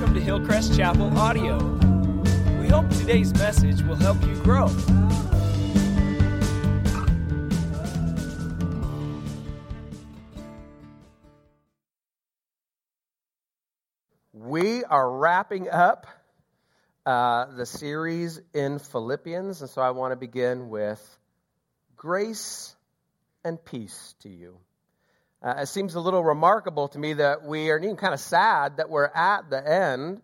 Welcome to Hillcrest Chapel Audio. We hope today's message will help you grow. We are wrapping up uh, the series in Philippians, and so I want to begin with grace and peace to you. Uh, it seems a little remarkable to me that we are even kind of sad that we're at the end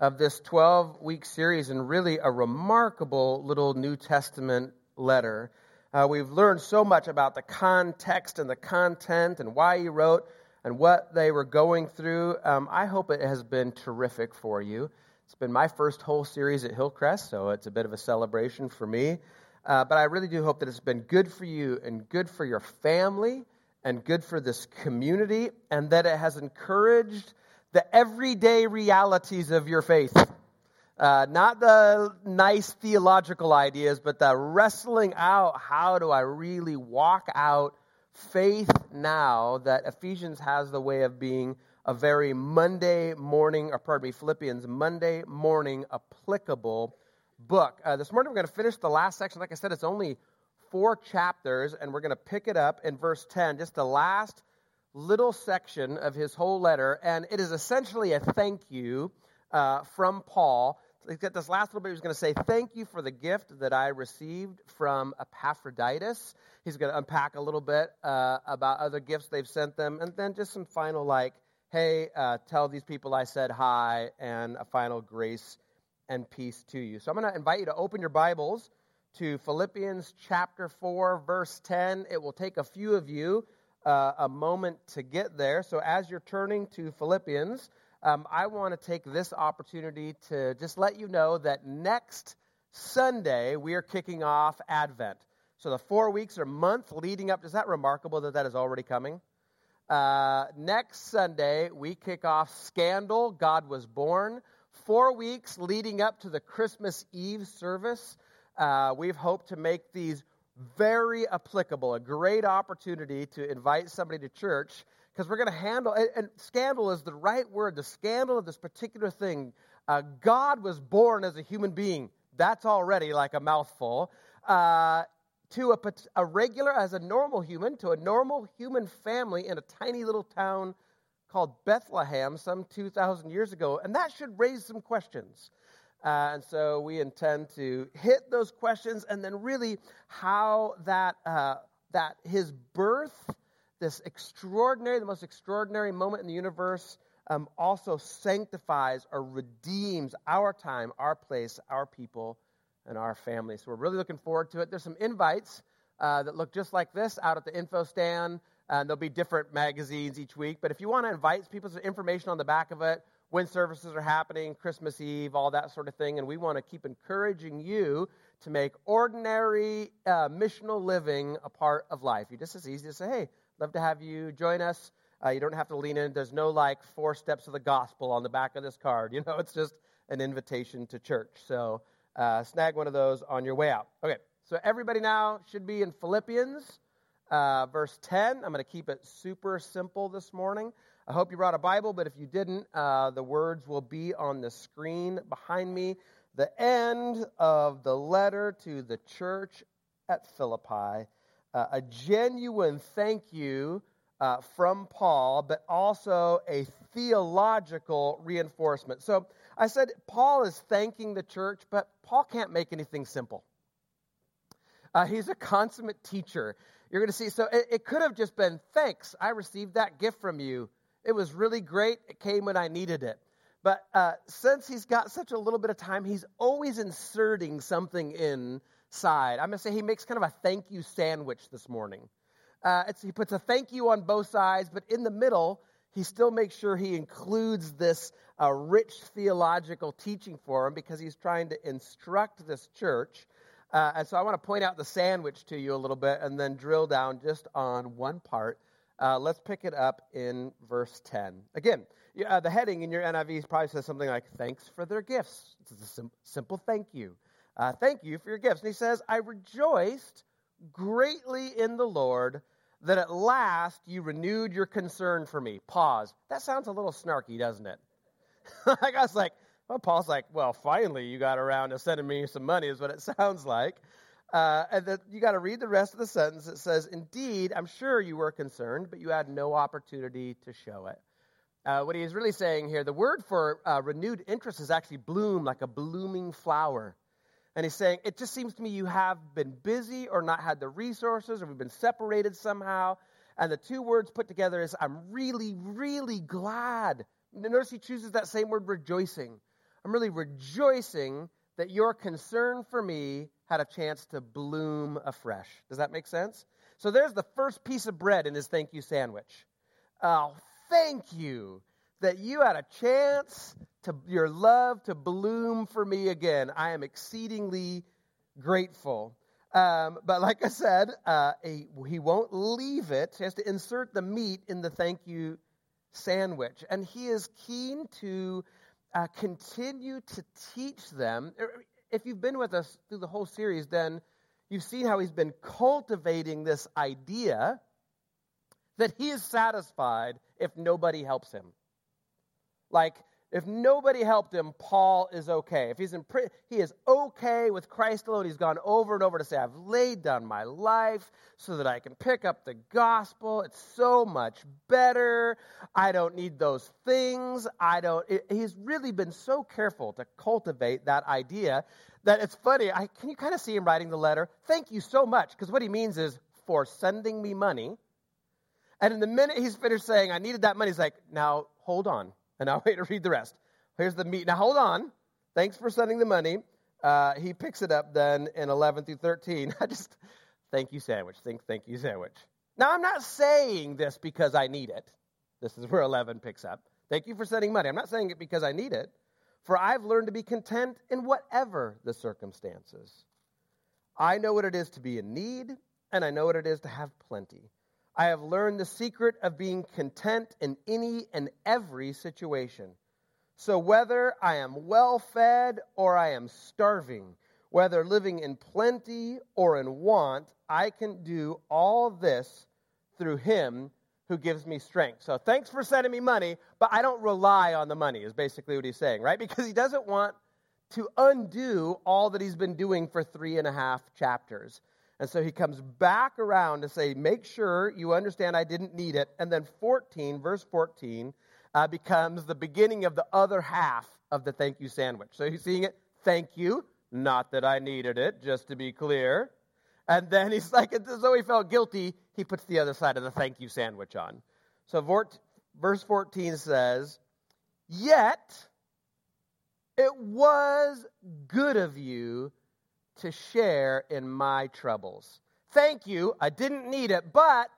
of this 12 week series and really a remarkable little New Testament letter. Uh, we've learned so much about the context and the content and why he wrote and what they were going through. Um, I hope it has been terrific for you. It's been my first whole series at Hillcrest, so it's a bit of a celebration for me. Uh, but I really do hope that it's been good for you and good for your family and good for this community, and that it has encouraged the everyday realities of your faith. Uh, not the nice theological ideas, but the wrestling out how do I really walk out faith now that Ephesians has the way of being a very Monday morning, or pardon me, Philippians, Monday morning applicable book. Uh, this morning we're going to finish the last section. Like I said, it's only four chapters, and we're going to pick it up in verse 10, just the last little section of his whole letter. And it is essentially a thank you uh, from Paul. He's got this last little bit. He's going to say, Thank you for the gift that I received from Epaphroditus. He's going to unpack a little bit uh, about other gifts they've sent them, and then just some final, like, Hey, uh, tell these people I said hi, and a final grace and peace to you. So I'm going to invite you to open your Bibles to Philippians chapter 4, verse 10. It will take a few of you uh, a moment to get there. So as you're turning to Philippians, um, I want to take this opportunity to just let you know that next Sunday we are kicking off Advent. So the four weeks or month leading up, is that remarkable that that is already coming? Uh, next Sunday we kick off Scandal, God Was Born. Four weeks leading up to the Christmas Eve service. Uh, we've hoped to make these very applicable, a great opportunity to invite somebody to church because we're going to handle, and, and, scandal is the right word, the scandal of this particular thing. Uh, God was born as a human being. That's already like a mouthful. Uh, to a, a regular, as a normal human, to a normal human family in a tiny little town called Bethlehem some 2,000 years ago. And that should raise some questions. Uh, and so we intend to hit those questions and then really how that, uh, that his birth, this extraordinary, the most extraordinary moment in the universe, um, also sanctifies or redeems our time, our place, our people, and our family. So we're really looking forward to it. There's some invites uh, that look just like this out at the info stand. And there'll be different magazines each week. But if you want to invite people, there's information on the back of it when services are happening, Christmas Eve, all that sort of thing. And we want to keep encouraging you to make ordinary uh, missional living a part of life. You just as easy to say, hey, love to have you join us. Uh, you don't have to lean in. There's no like four steps of the gospel on the back of this card. You know, it's just an invitation to church. So uh, snag one of those on your way out. Okay, so everybody now should be in Philippians, uh, verse 10. I'm going to keep it super simple this morning. I hope you brought a Bible, but if you didn't, uh, the words will be on the screen behind me. The end of the letter to the church at Philippi. Uh, a genuine thank you uh, from Paul, but also a theological reinforcement. So I said Paul is thanking the church, but Paul can't make anything simple. Uh, he's a consummate teacher. You're going to see. So it, it could have just been, thanks, I received that gift from you. It was really great. It came when I needed it. But uh, since he's got such a little bit of time, he's always inserting something inside. I'm going to say he makes kind of a thank you sandwich this morning. Uh, he puts a thank you on both sides, but in the middle, he still makes sure he includes this uh, rich theological teaching for him because he's trying to instruct this church. Uh, and so I want to point out the sandwich to you a little bit and then drill down just on one part uh, let's pick it up in verse 10. Again, uh, the heading in your NIV probably says something like, Thanks for their gifts. It's a sim- simple thank you. Uh, thank you for your gifts. And he says, I rejoiced greatly in the Lord that at last you renewed your concern for me. Pause. That sounds a little snarky, doesn't it? like I was like, well, Paul's like, well, finally you got around to sending me some money, is what it sounds like. Uh, and then you got to read the rest of the sentence. It says, Indeed, I'm sure you were concerned, but you had no opportunity to show it. Uh, what he is really saying here, the word for uh, renewed interest is actually bloom, like a blooming flower. And he's saying, It just seems to me you have been busy or not had the resources or we've been separated somehow. And the two words put together is, I'm really, really glad. Notice he chooses that same word, rejoicing. I'm really rejoicing that your concern for me had a chance to bloom afresh. Does that make sense? So there's the first piece of bread in his thank you sandwich. Oh, thank you that you had a chance to your love to bloom for me again. I am exceedingly grateful. Um, but like I said, uh, he, he won't leave it. He has to insert the meat in the thank you sandwich. And he is keen to uh, continue to teach them. Er, if you've been with us through the whole series, then you've seen how he's been cultivating this idea that he is satisfied if nobody helps him. Like, if nobody helped him, Paul is okay. If he's in prison, he is okay with Christ alone. He's gone over and over to say, I've laid down my life so that I can pick up the gospel. It's so much better. I don't need those things. I don't. It, he's really been so careful to cultivate that idea that it's funny. I, can you kind of see him writing the letter? Thank you so much. Because what he means is for sending me money. And in the minute he's finished saying, I needed that money, he's like, now hold on. And I'll wait to read the rest. Here's the meat. Now, hold on. Thanks for sending the money. Uh, he picks it up then in 11 through 13. I just, thank you, sandwich. Think, thank you, sandwich. Now, I'm not saying this because I need it. This is where 11 picks up. Thank you for sending money. I'm not saying it because I need it, for I've learned to be content in whatever the circumstances. I know what it is to be in need, and I know what it is to have plenty. I have learned the secret of being content in any and every situation. So, whether I am well fed or I am starving, whether living in plenty or in want, I can do all this through Him who gives me strength. So, thanks for sending me money, but I don't rely on the money, is basically what he's saying, right? Because he doesn't want to undo all that he's been doing for three and a half chapters. And so he comes back around to say, make sure you understand I didn't need it. And then 14, verse 14, uh, becomes the beginning of the other half of the thank you sandwich. So he's seeing it, thank you, not that I needed it, just to be clear. And then he's like, as though he felt guilty, he puts the other side of the thank you sandwich on. So verse 14 says, Yet it was good of you to share in my troubles. Thank you. I didn't need it, but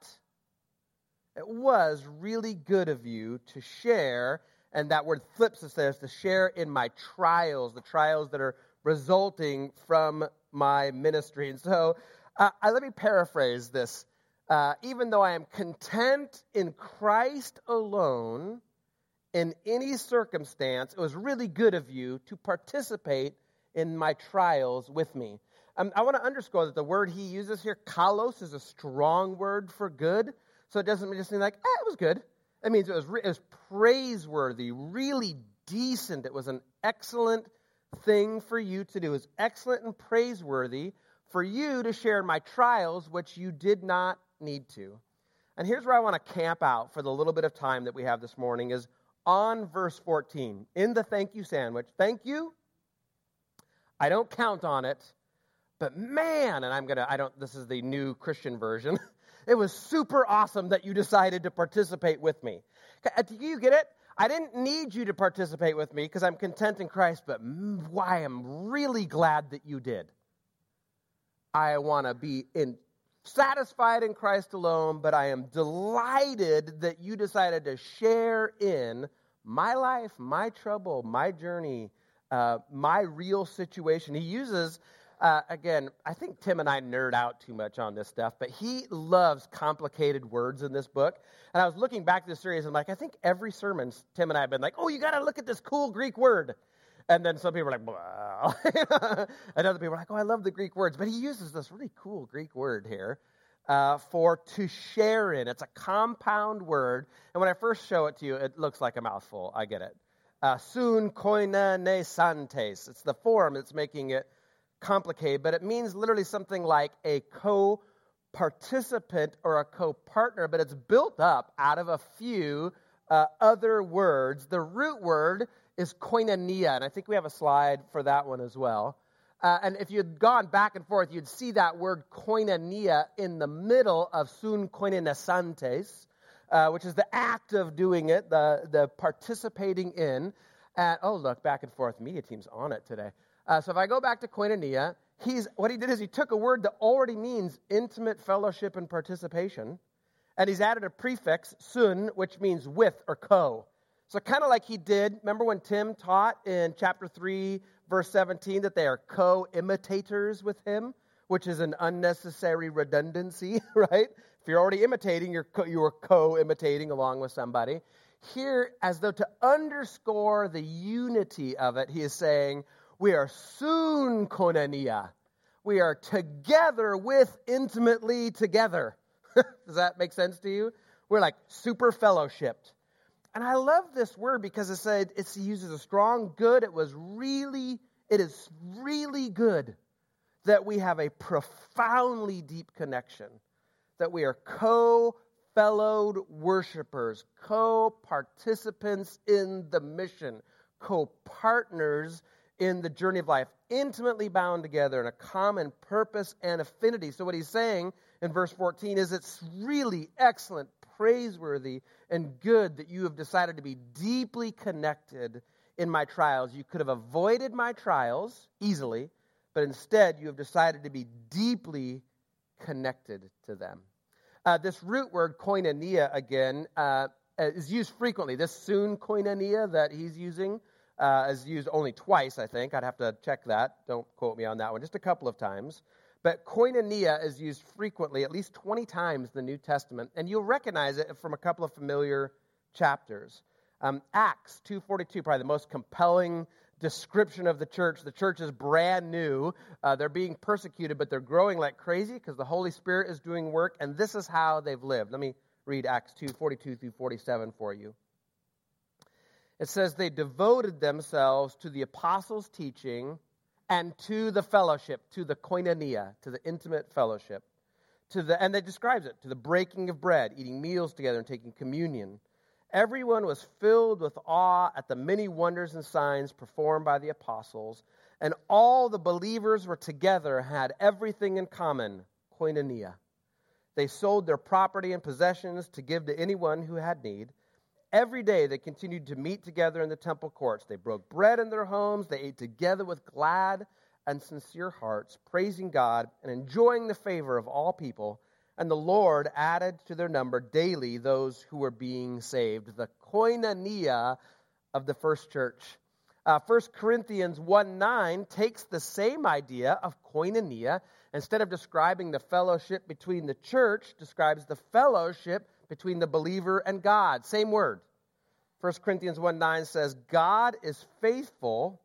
it was really good of you to share. And that word flips us there, to share in my trials, the trials that are resulting from my ministry. And so uh, I, let me paraphrase this. Uh, even though I am content in Christ alone, in any circumstance, it was really good of you to participate in my trials with me. Um, I want to underscore that the word he uses here, kalos, is a strong word for good. So it doesn't just mean like, eh, it was good. It means it was, re- it was praiseworthy, really decent. It was an excellent thing for you to do. It was excellent and praiseworthy for you to share my trials, which you did not need to. And here's where I want to camp out for the little bit of time that we have this morning is on verse 14 in the thank you sandwich. Thank you I don't count on it, but man, and I'm going to, I don't, this is the new Christian version. it was super awesome that you decided to participate with me. Uh, do you get it? I didn't need you to participate with me because I'm content in Christ, but why I'm really glad that you did. I want to be in, satisfied in Christ alone, but I am delighted that you decided to share in my life, my trouble, my journey, uh, my real situation. He uses, uh, again, I think Tim and I nerd out too much on this stuff, but he loves complicated words in this book. And I was looking back to the series, and like, I think every sermon, Tim and I have been like, oh, you got to look at this cool Greek word. And then some people are like, wow. and other people are like, oh, I love the Greek words. But he uses this really cool Greek word here uh, for to share in. It's a compound word. And when I first show it to you, it looks like a mouthful. I get it. Uh, sun koinesantes. It's the form that's making it complicated, but it means literally something like a co participant or a co partner, but it's built up out of a few uh, other words. The root word is koinonia, and I think we have a slide for that one as well. Uh, and if you'd gone back and forth, you'd see that word koinonia in the middle of sun koinesantes, uh, which is the act of doing it, the, the participating in. And oh, look, back and forth. Media team's on it today. Uh, so if I go back to koinonia, he's, what he did is he took a word that already means intimate fellowship and participation, and he's added a prefix, sun, which means with or co. So, kind of like he did, remember when Tim taught in chapter 3, verse 17, that they are co imitators with him, which is an unnecessary redundancy, right? If you're already imitating, you're co- you are co imitating along with somebody. Here, as though to underscore the unity of it, he is saying, We are soon koinonia. We are together with intimately together. Does that make sense to you? We're like super fellowshipped. And I love this word because it said it uses a strong good. It was really, it is really good that we have a profoundly deep connection, that we are co fellowed worshipers, co participants in the mission, co partners in the journey of life, intimately bound together in a common purpose and affinity. So, what he's saying in verse 14 is it's really excellent, praiseworthy, and good that you have decided to be deeply connected in my trials. You could have avoided my trials easily, but instead you have decided to be deeply connected to them. Uh, this root word, koinonia, again, uh, is used frequently. This soon koinonia that he's using uh, is used only twice, I think. I'd have to check that. Don't quote me on that one. Just a couple of times. But koinonia is used frequently, at least 20 times in the New Testament, and you'll recognize it from a couple of familiar chapters. Um, Acts 2.42, probably the most compelling description of the church. The church is brand new. Uh, they're being persecuted, but they're growing like crazy because the Holy Spirit is doing work, and this is how they've lived. Let me read Acts 2.42 through 47 for you. It says, They devoted themselves to the apostles' teaching and to the fellowship, to the koinonia, to the intimate fellowship. To the, and it describes it to the breaking of bread, eating meals together, and taking communion. Everyone was filled with awe at the many wonders and signs performed by the apostles, and all the believers were together, had everything in common koinonia. They sold their property and possessions to give to anyone who had need. Every day they continued to meet together in the temple courts. They broke bread in their homes. They ate together with glad and sincere hearts, praising God and enjoying the favor of all people. And the Lord added to their number daily those who were being saved. The koinonia of the first church. Uh, 1 Corinthians 1 9 takes the same idea of koinonia. Instead of describing the fellowship between the church, describes the fellowship between the believer and God. Same word. 1 Corinthians 1 9 says, God is faithful,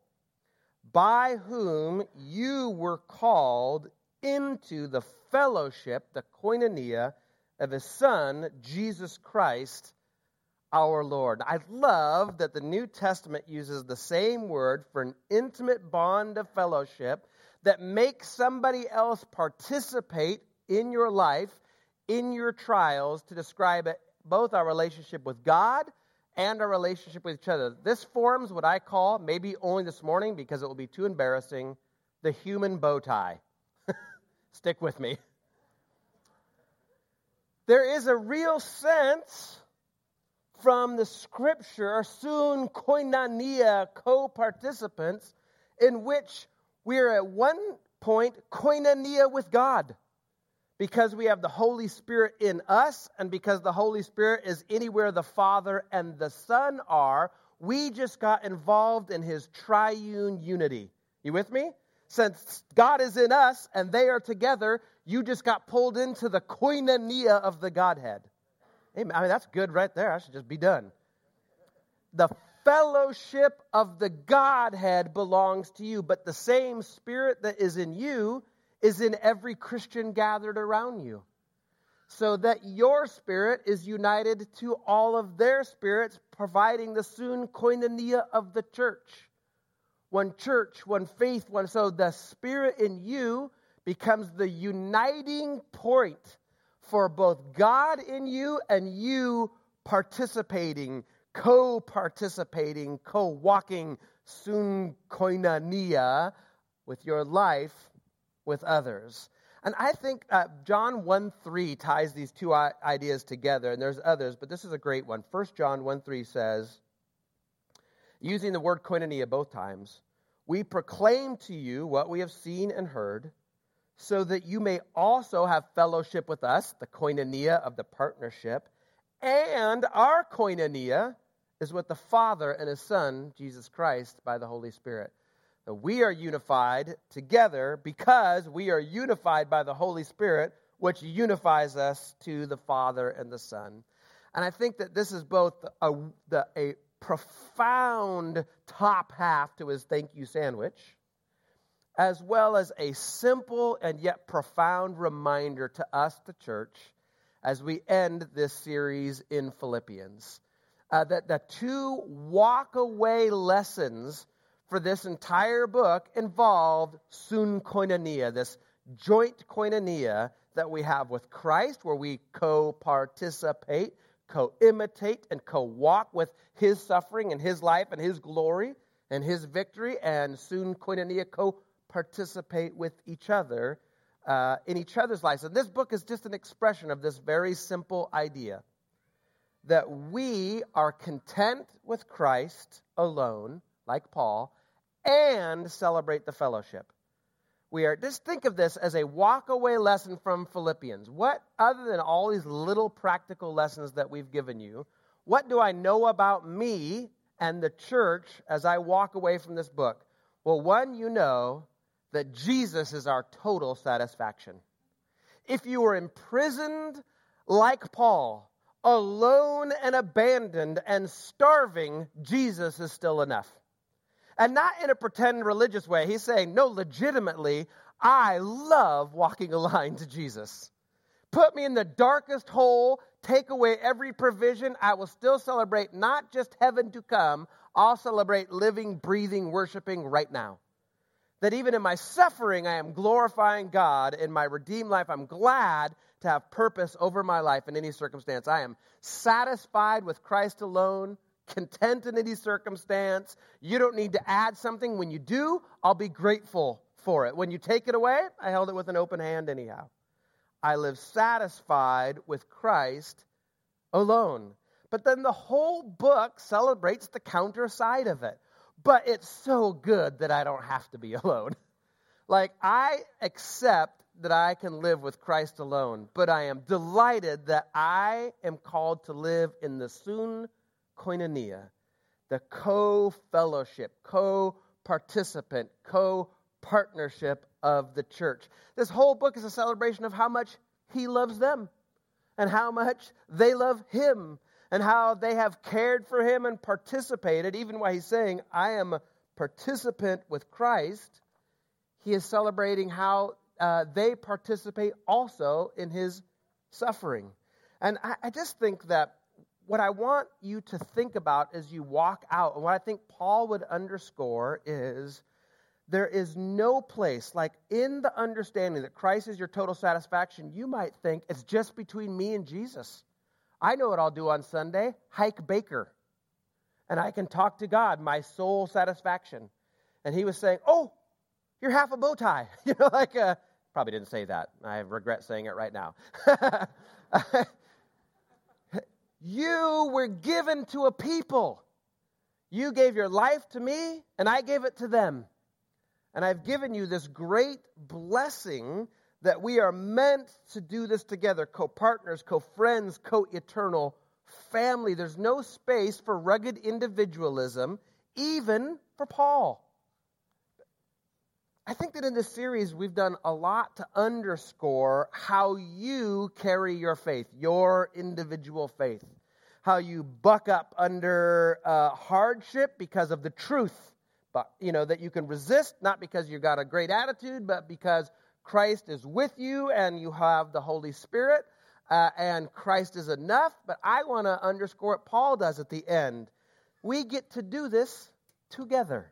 by whom you were called into the fellowship, the koinonia, of his Son, Jesus Christ, our Lord. I love that the New Testament uses the same word for an intimate bond of fellowship that makes somebody else participate in your life in your trials to describe it, both our relationship with God and our relationship with each other. This forms what I call, maybe only this morning because it will be too embarrassing, the human bow tie. Stick with me. There is a real sense from the scripture, sun koinonia, co participants, in which we are at one point koinonia with God because we have the Holy Spirit in us and because the Holy Spirit is anywhere the Father and the Son are, we just got involved in his triune unity. You with me? Since God is in us and they are together, you just got pulled into the koinonia of the Godhead. Amen. I mean, that's good right there. I should just be done. The fellowship of the Godhead belongs to you, but the same Spirit that is in you is in every Christian gathered around you. so that your spirit is united to all of their spirits, providing the soon koinonia of the church. One church, one faith, one. So the spirit in you becomes the uniting point for both God in you and you participating, co participating, co walking, soon koinonia with your life with others. And I think uh, John 1 3 ties these two ideas together, and there's others, but this is a great one. 1 John 1 3 says, using the word koinonia both times, we proclaim to you what we have seen and heard, so that you may also have fellowship with us, the koinonia of the partnership, and our koinonia is with the Father and His Son, Jesus Christ, by the Holy Spirit that we are unified together because we are unified by the Holy Spirit, which unifies us to the Father and the Son. And I think that this is both a, the, a profound top half to his thank you sandwich, as well as a simple and yet profound reminder to us, the church, as we end this series in Philippians. Uh, that the two walk away lessons for this entire book involved sun koinonia, this joint koinonia that we have with Christ, where we co participate, co imitate, and co walk with his suffering and his life and his glory and his victory, and sun koinonia, co participate with each other uh, in each other's lives. And this book is just an expression of this very simple idea that we are content with Christ alone, like Paul, and celebrate the fellowship. We are just think of this as a walk away lesson from Philippians. What other than all these little practical lessons that we've given you, what do I know about me and the church as I walk away from this book? Well, one, you know that Jesus is our total satisfaction. If you were imprisoned like Paul, alone and abandoned and starving, Jesus is still enough. And not in a pretend religious way. He's saying, no, legitimately, I love walking a line to Jesus. Put me in the darkest hole, take away every provision. I will still celebrate not just heaven to come, I'll celebrate living, breathing, worshiping right now. That even in my suffering, I am glorifying God. In my redeemed life, I'm glad to have purpose over my life in any circumstance. I am satisfied with Christ alone content in any circumstance. You don't need to add something. When you do, I'll be grateful for it. When you take it away, I held it with an open hand anyhow. I live satisfied with Christ alone. But then the whole book celebrates the counter side of it. But it's so good that I don't have to be alone. like, I accept that I can live with Christ alone, but I am delighted that I am called to live in the soon koinonia, the co fellowship, co participant, co partnership of the church. This whole book is a celebration of how much he loves them and how much they love him and how they have cared for him and participated, even while he's saying, I am a participant with Christ. He is celebrating how uh, they participate also in his suffering. And I, I just think that what I want you to think about as you walk out, and what I think Paul would underscore is there is no place, like in the understanding that Christ is your total satisfaction, you might think it's just between me and Jesus. I know what I'll do on Sunday hike Baker. And I can talk to God, my soul satisfaction. And he was saying, Oh, you're half a bow tie. You know, like, uh, probably didn't say that. I regret saying it right now. You were given to a people. You gave your life to me, and I gave it to them. And I've given you this great blessing that we are meant to do this together co partners, co friends, co eternal family. There's no space for rugged individualism, even for Paul. I think that in this series, we've done a lot to underscore how you carry your faith, your individual faith how you buck up under uh, hardship because of the truth, but you know that you can resist not because you've got a great attitude, but because Christ is with you and you have the Holy Spirit. uh, and Christ is enough, but I want to underscore what Paul does at the end. We get to do this together.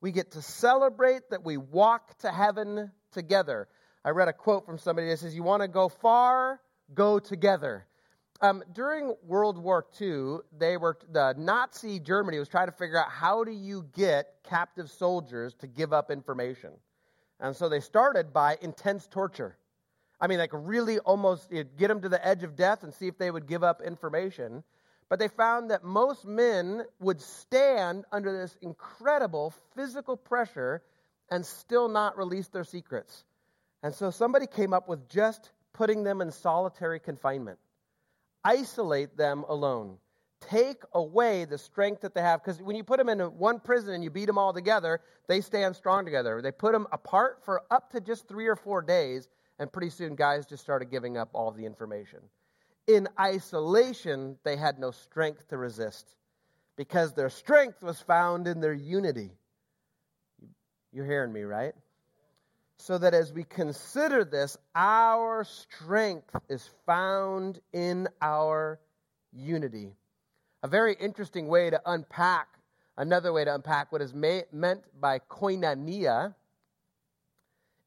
We get to celebrate that we walk to heaven together. I read a quote from somebody that says, You want to go far? Go together. Um, during World War II, they were the Nazi Germany was trying to figure out how do you get captive soldiers to give up information, and so they started by intense torture. I mean, like really almost get them to the edge of death and see if they would give up information. But they found that most men would stand under this incredible physical pressure and still not release their secrets. And so somebody came up with just putting them in solitary confinement, isolate them alone, take away the strength that they have. Because when you put them in one prison and you beat them all together, they stand strong together. They put them apart for up to just three or four days, and pretty soon guys just started giving up all the information in isolation, they had no strength to resist because their strength was found in their unity. You're hearing me, right? So that as we consider this, our strength is found in our unity. A very interesting way to unpack, another way to unpack what is meant by koinonia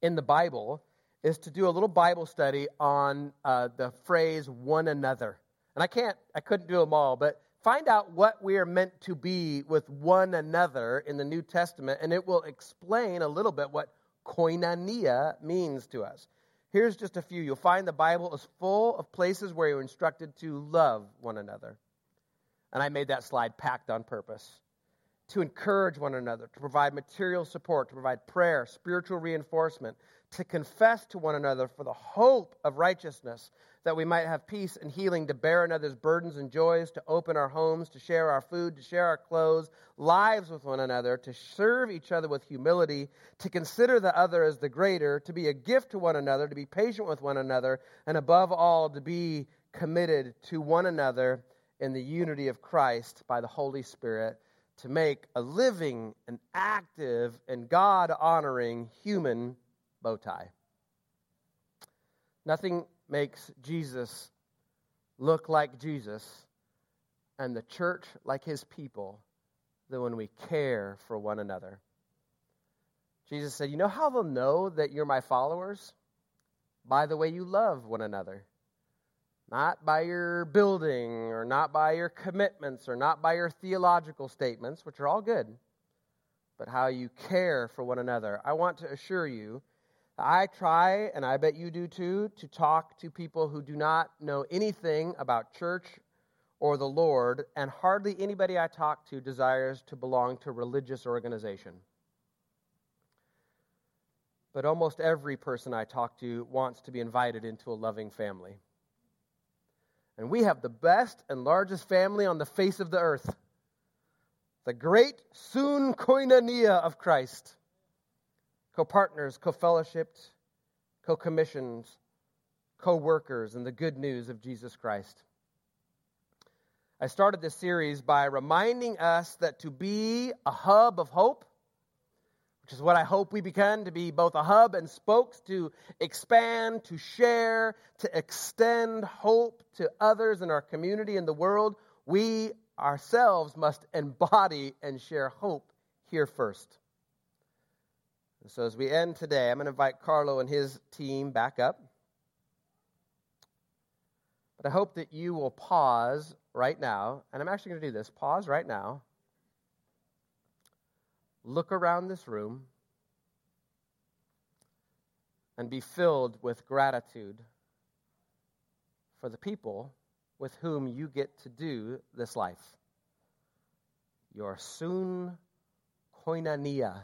in the Bible is to do a little Bible study on uh, the phrase one another. And I can't, I couldn't do them all, but find out what we are meant to be with one another in the New Testament, and it will explain a little bit what koinonia means to us. Here's just a few. You'll find the Bible is full of places where you're instructed to love one another. And I made that slide packed on purpose. To encourage one another, to provide material support, to provide prayer, spiritual reinforcement, to confess to one another for the hope of righteousness, that we might have peace and healing, to bear another's burdens and joys, to open our homes, to share our food, to share our clothes, lives with one another, to serve each other with humility, to consider the other as the greater, to be a gift to one another, to be patient with one another, and above all, to be committed to one another in the unity of Christ by the Holy Spirit to make a living and active and God honoring human bow tie. Nothing makes Jesus look like Jesus and the church like his people than when we care for one another. Jesus said, You know how they'll know that you're my followers? By the way you love one another. Not by your building, or not by your commitments, or not by your theological statements, which are all good, but how you care for one another. I want to assure you I try, and I bet you do too, to talk to people who do not know anything about church or the Lord, and hardly anybody I talk to desires to belong to religious organization. But almost every person I talk to wants to be invited into a loving family. And we have the best and largest family on the face of the earth the great soon koinonia of Christ co partners, co fellowshipped, co commissioned, co workers in the good news of Jesus Christ. I started this series by reminding us that to be a hub of hope, which is what I hope we become to be both a hub and spokes to expand, to share, to extend hope to others in our community and the world, we ourselves must embody and share hope here first. And so as we end today, I'm going to invite Carlo and his team back up. But I hope that you will pause right now, and I'm actually going to do this pause right now. Look around this room and be filled with gratitude for the people with whom you get to do this life. Your soon koinonia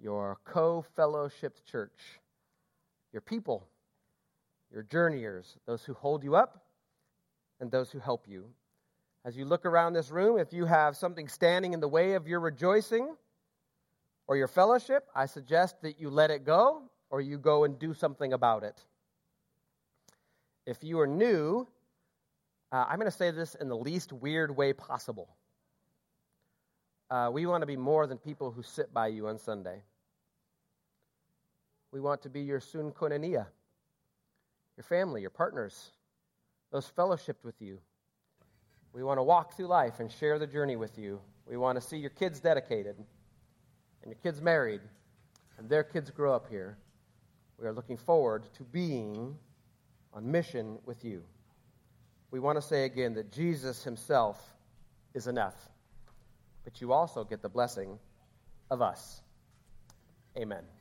your co fellowshipped church, your people, your journeyers, those who hold you up, and those who help you. As you look around this room, if you have something standing in the way of your rejoicing or your fellowship, I suggest that you let it go or you go and do something about it. If you are new, uh, I'm going to say this in the least weird way possible. Uh, we want to be more than people who sit by you on Sunday. We want to be your soon koinonia, your family, your partners, those fellowshipped with you. We want to walk through life and share the journey with you. We want to see your kids dedicated and your kids married and their kids grow up here. We are looking forward to being on mission with you. We want to say again that Jesus himself is enough, but you also get the blessing of us. Amen.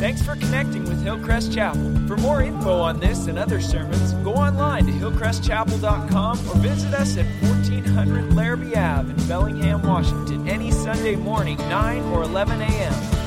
Thanks for connecting with Hillcrest Chapel. For more info on this and other sermons, go online to hillcrestchapel.com or visit us at 1400 Larrabee Ave in Bellingham, Washington, any Sunday morning, 9 or 11 a.m.